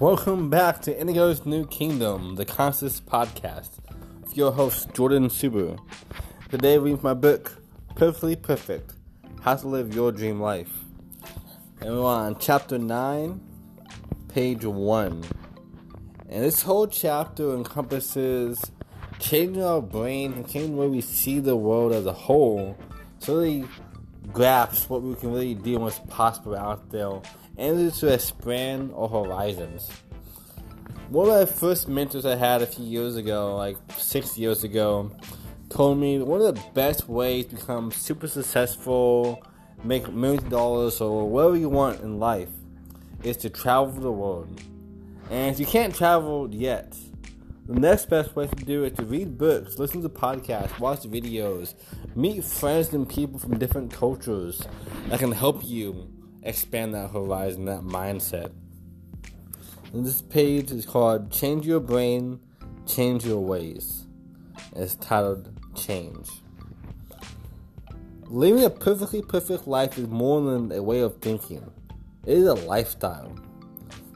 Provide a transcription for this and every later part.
Welcome back to Indigo's New Kingdom, the Conscious Podcast, with your host Jordan Subaru. Today, we read my book, Perfectly Perfect: How to Live Your Dream Life, and we're on chapter nine, page one. And this whole chapter encompasses changing our brain and changing the way we see the world as a whole, so we grasp what we can really do and what's possible out there and to expand our horizons. One of my first mentors I had a few years ago, like six years ago, told me one of the best ways to become super successful, make millions of dollars, or whatever you want in life is to travel the world. And if you can't travel yet, the next best way to do it is to read books, listen to podcasts, watch videos, meet friends and people from different cultures that can help you expand that horizon, that mindset. And this page is called Change Your Brain, Change Your Ways. It's titled Change. Living a perfectly perfect life is more than a way of thinking, it is a lifestyle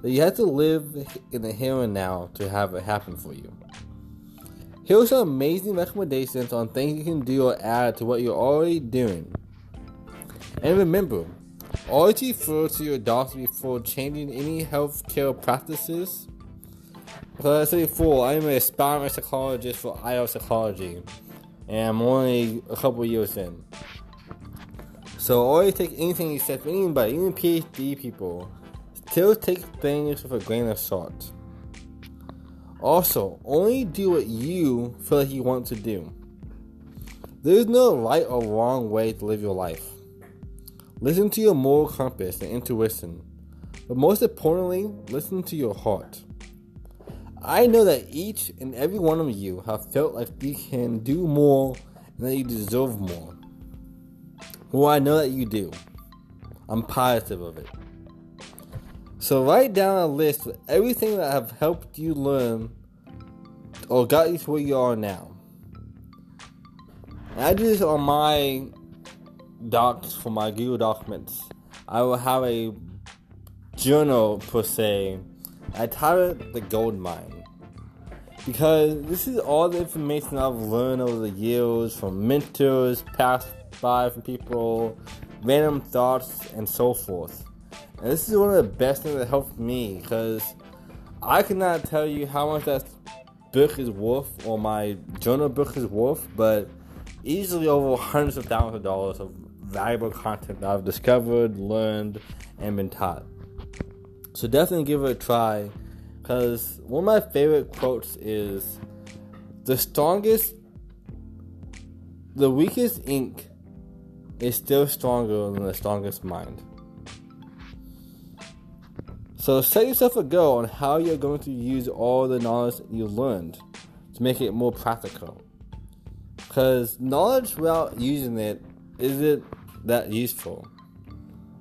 that you have to live in the here and now to have it happen for you. Here are some amazing recommendations on things you can do or add to what you're already doing. And remember, always refer to your doctor before changing any healthcare practices. Said before, I'm an aspiring psychologist for IO psychology, and I'm only a couple years in. So always take anything from anybody, even PhD people. Still take things with a grain of salt. Also, only do what you feel like you want to do. There's no right or wrong way to live your life. Listen to your moral compass and intuition, but most importantly, listen to your heart. I know that each and every one of you have felt like you can do more and that you deserve more. Well, I know that you do. I'm positive of it. So write down a list of everything that have helped you learn or got you to where you are now. And I do this on my docs for my Google documents. I will have a journal per se. I title it the gold mine because this is all the information I've learned over the years from mentors, passed by from people, random thoughts, and so forth. And this is one of the best things that helped me because I cannot tell you how much that book is worth or my journal book is worth, but easily over hundreds of thousands of dollars of valuable content that I've discovered, learned, and been taught. So definitely give it a try because one of my favorite quotes is the strongest, the weakest ink is still stronger than the strongest mind. So set yourself a goal on how you're going to use all the knowledge you learned to make it more practical. Because knowledge without using it isn't that useful.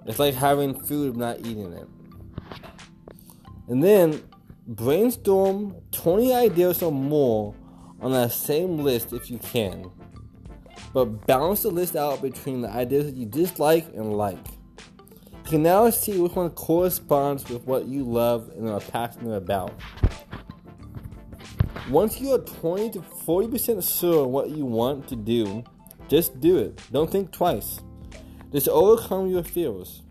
It's like having food but not eating it. And then brainstorm 20 ideas or more on that same list if you can. But balance the list out between the ideas that you dislike and like. You can now see which one corresponds with what you love and are passionate about. Once you are 20 to 40% sure what you want to do, just do it. Don't think twice. Just overcome your fears.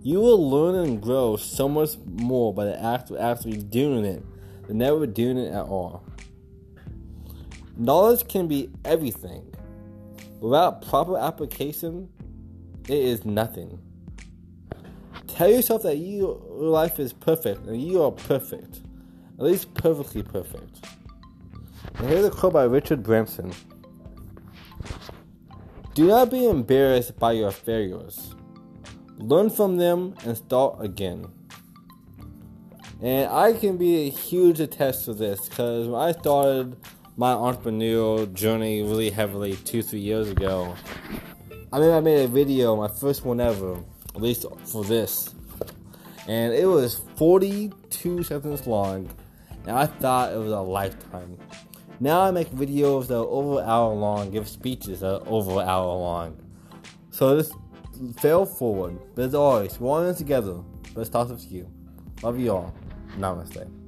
You will learn and grow so much more by the act of actually doing it than never doing it at all. Knowledge can be everything. Without proper application, it is nothing. Tell yourself that you, your life is perfect and you are perfect. At least perfectly perfect. And here's a quote by Richard Branson. Do not be embarrassed by your failures. Learn from them and start again. And I can be a huge attest to this because when I started my entrepreneurial journey really heavily two, three years ago, I mean, I made a video, my first one ever, at least for this, and it was 42 seconds long, and I thought it was a lifetime. Now I make videos that are over an hour long, give speeches that are over an hour long. So just fail forward. But as always, we're all in together. Let's talk with you. Love you all. Namaste.